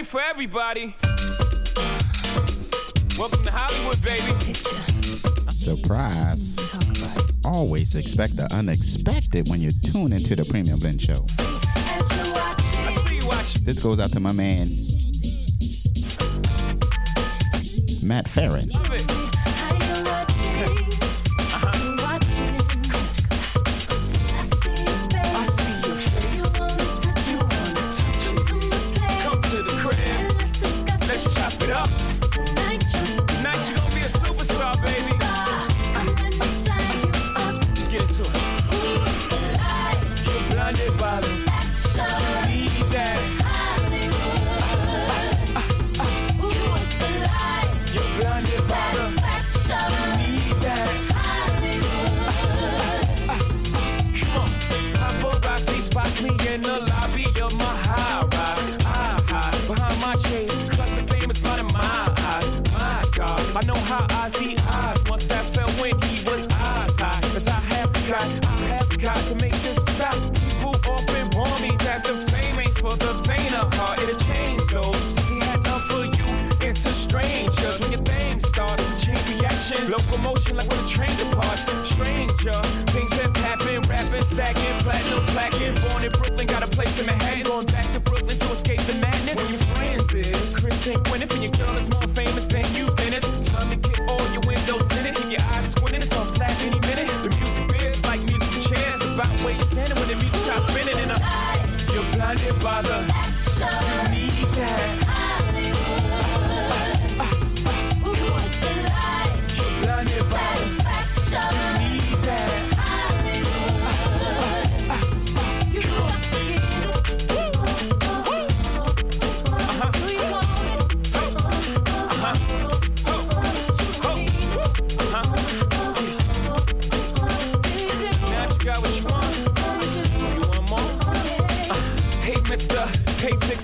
Ain't for everybody. Welcome to Hollywood, baby. Surprise. Always expect the unexpected when you tune into the Premium Blend Show. I see you watching. This goes out to my man, Matt Farron. In the lobby of my high rise. I hide behind my shade, cause the fame is blinding my eyes. My God, I know how I see eyes. Once I felt when he was eyes high, cause I have got, I have got to make this stop. People often warn me that the fame ain't for the faint of heart. It'll change those. Had love for you into strangers. When your thing starts to change reaction, locomotion like when a train departs. Stranger, Born in Brooklyn, got a place in Manhattan. Going back to Brooklyn to escape the madness. When your friends is Chris and Gwyneth, and your girl is more famous than you, then it's time to get all your windows tinted. Keep your eyes squinting, it's gonna flash any minute. The music biz like musical chairs, about where you're standing when the music starts spinning. And uh, you're blinded by the,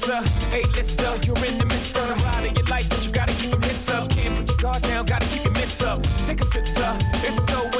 Hey, sixer. Hey, lister. You're in the midst of the ride of your life, but you gotta keep them hits up. Can't put your guard down, gotta keep your mitts up. Take a sip, sir. It's so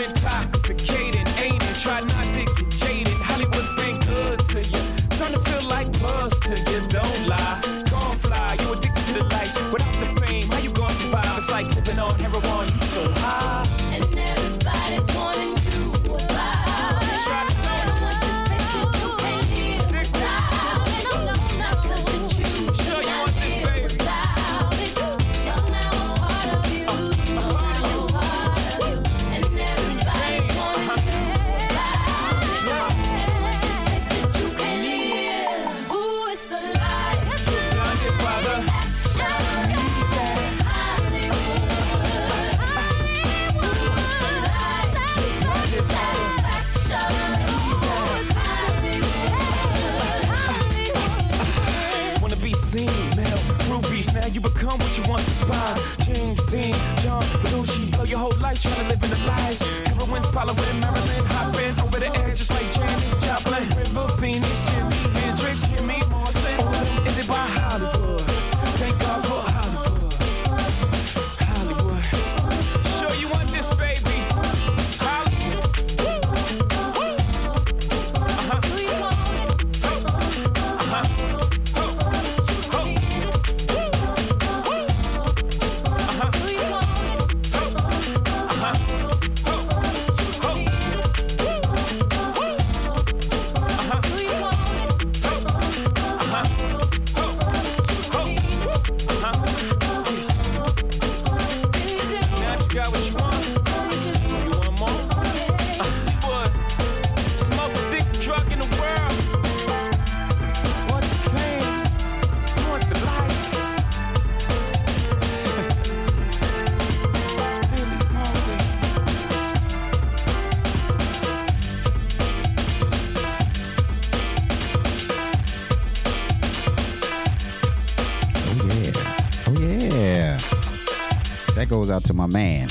out to my man,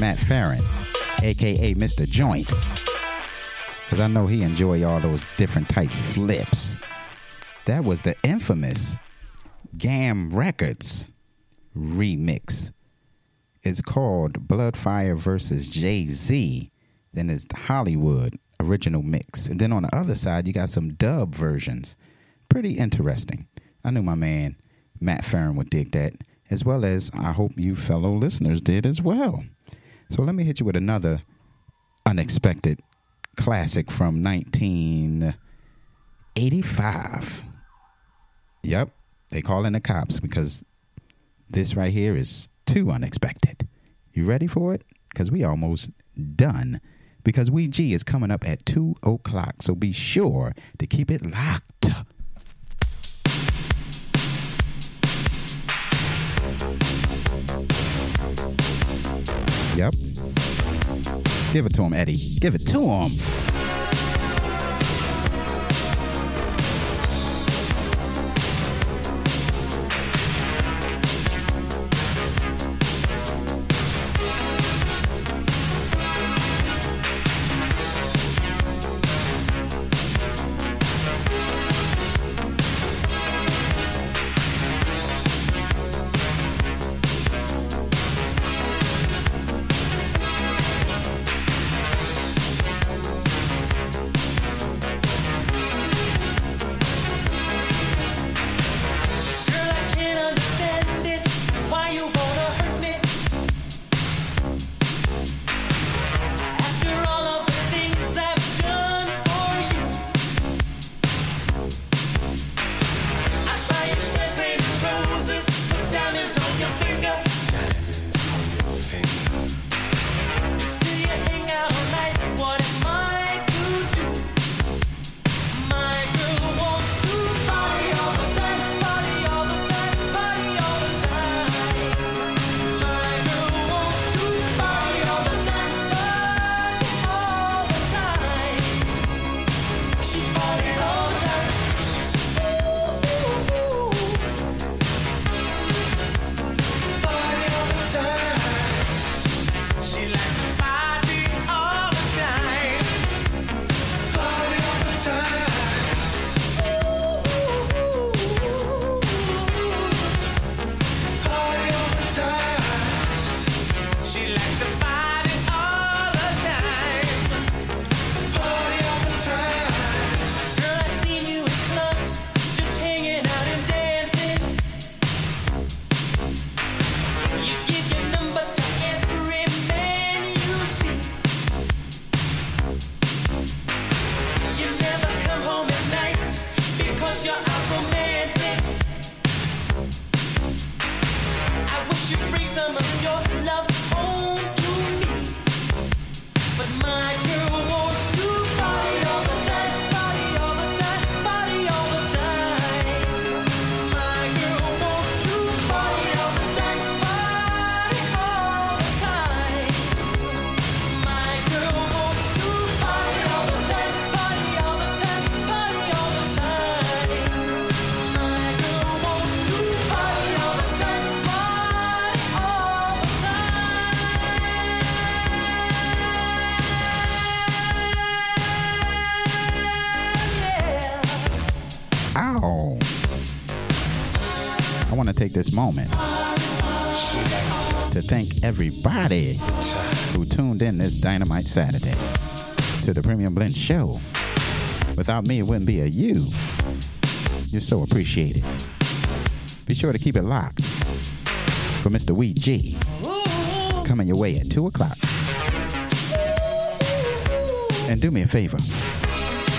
Matt Farron, aka Mr. Joints. Cause I know he enjoy all those different type flips. That was the infamous Gam Records remix. It's called Bloodfire versus Jay Z. Then it's the Hollywood original mix. And then on the other side, you got some dub versions. Pretty interesting. I knew my man Matt Farron would dig that, as well as I hope you fellow listeners did as well. So let me hit you with another unexpected classic from 1985. Yep, they calling the cops because this right here is too unexpected. You ready for it? Because we almost done. Because Wee G is coming up at two o'clock, so be sure to keep it locked. Yep. Give it to him, Eddie. Give it to him. Moment to thank everybody who tuned in this Dynamite Saturday to the Premium Blend Show. Without me, it wouldn't be a you. You're so appreciated. Be sure to keep it locked for Mr. Wee G coming your way at 2 o'clock. And do me a favor.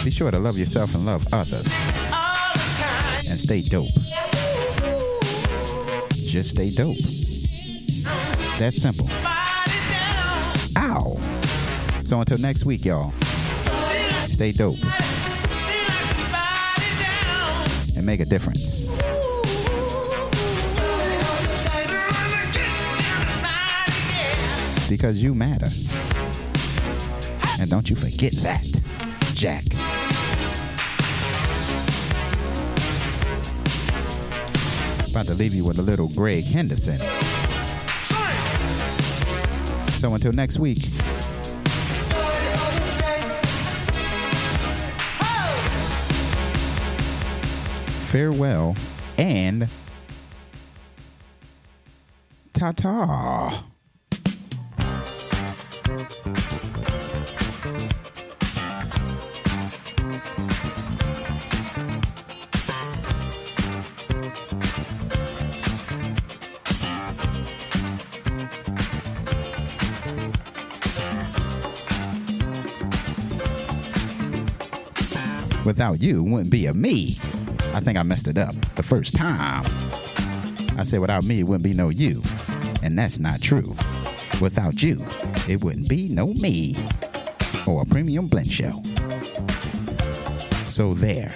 Be sure to love yourself and love others. And stay dope. Just stay dope. That simple. Ow. So until next week, y'all. Stay dope. And make a difference. Because you matter. And don't you forget that, Jack. About to leave you with a little Greg Henderson. So until next week, farewell and ta ta. Without you, wouldn't be a me. I think I messed it up the first time. I said, without me, it wouldn't be no you. And that's not true. Without you, it wouldn't be no me or a premium blend show. So there.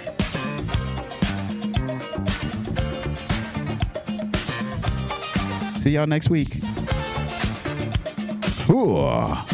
See y'all next week. Ooh.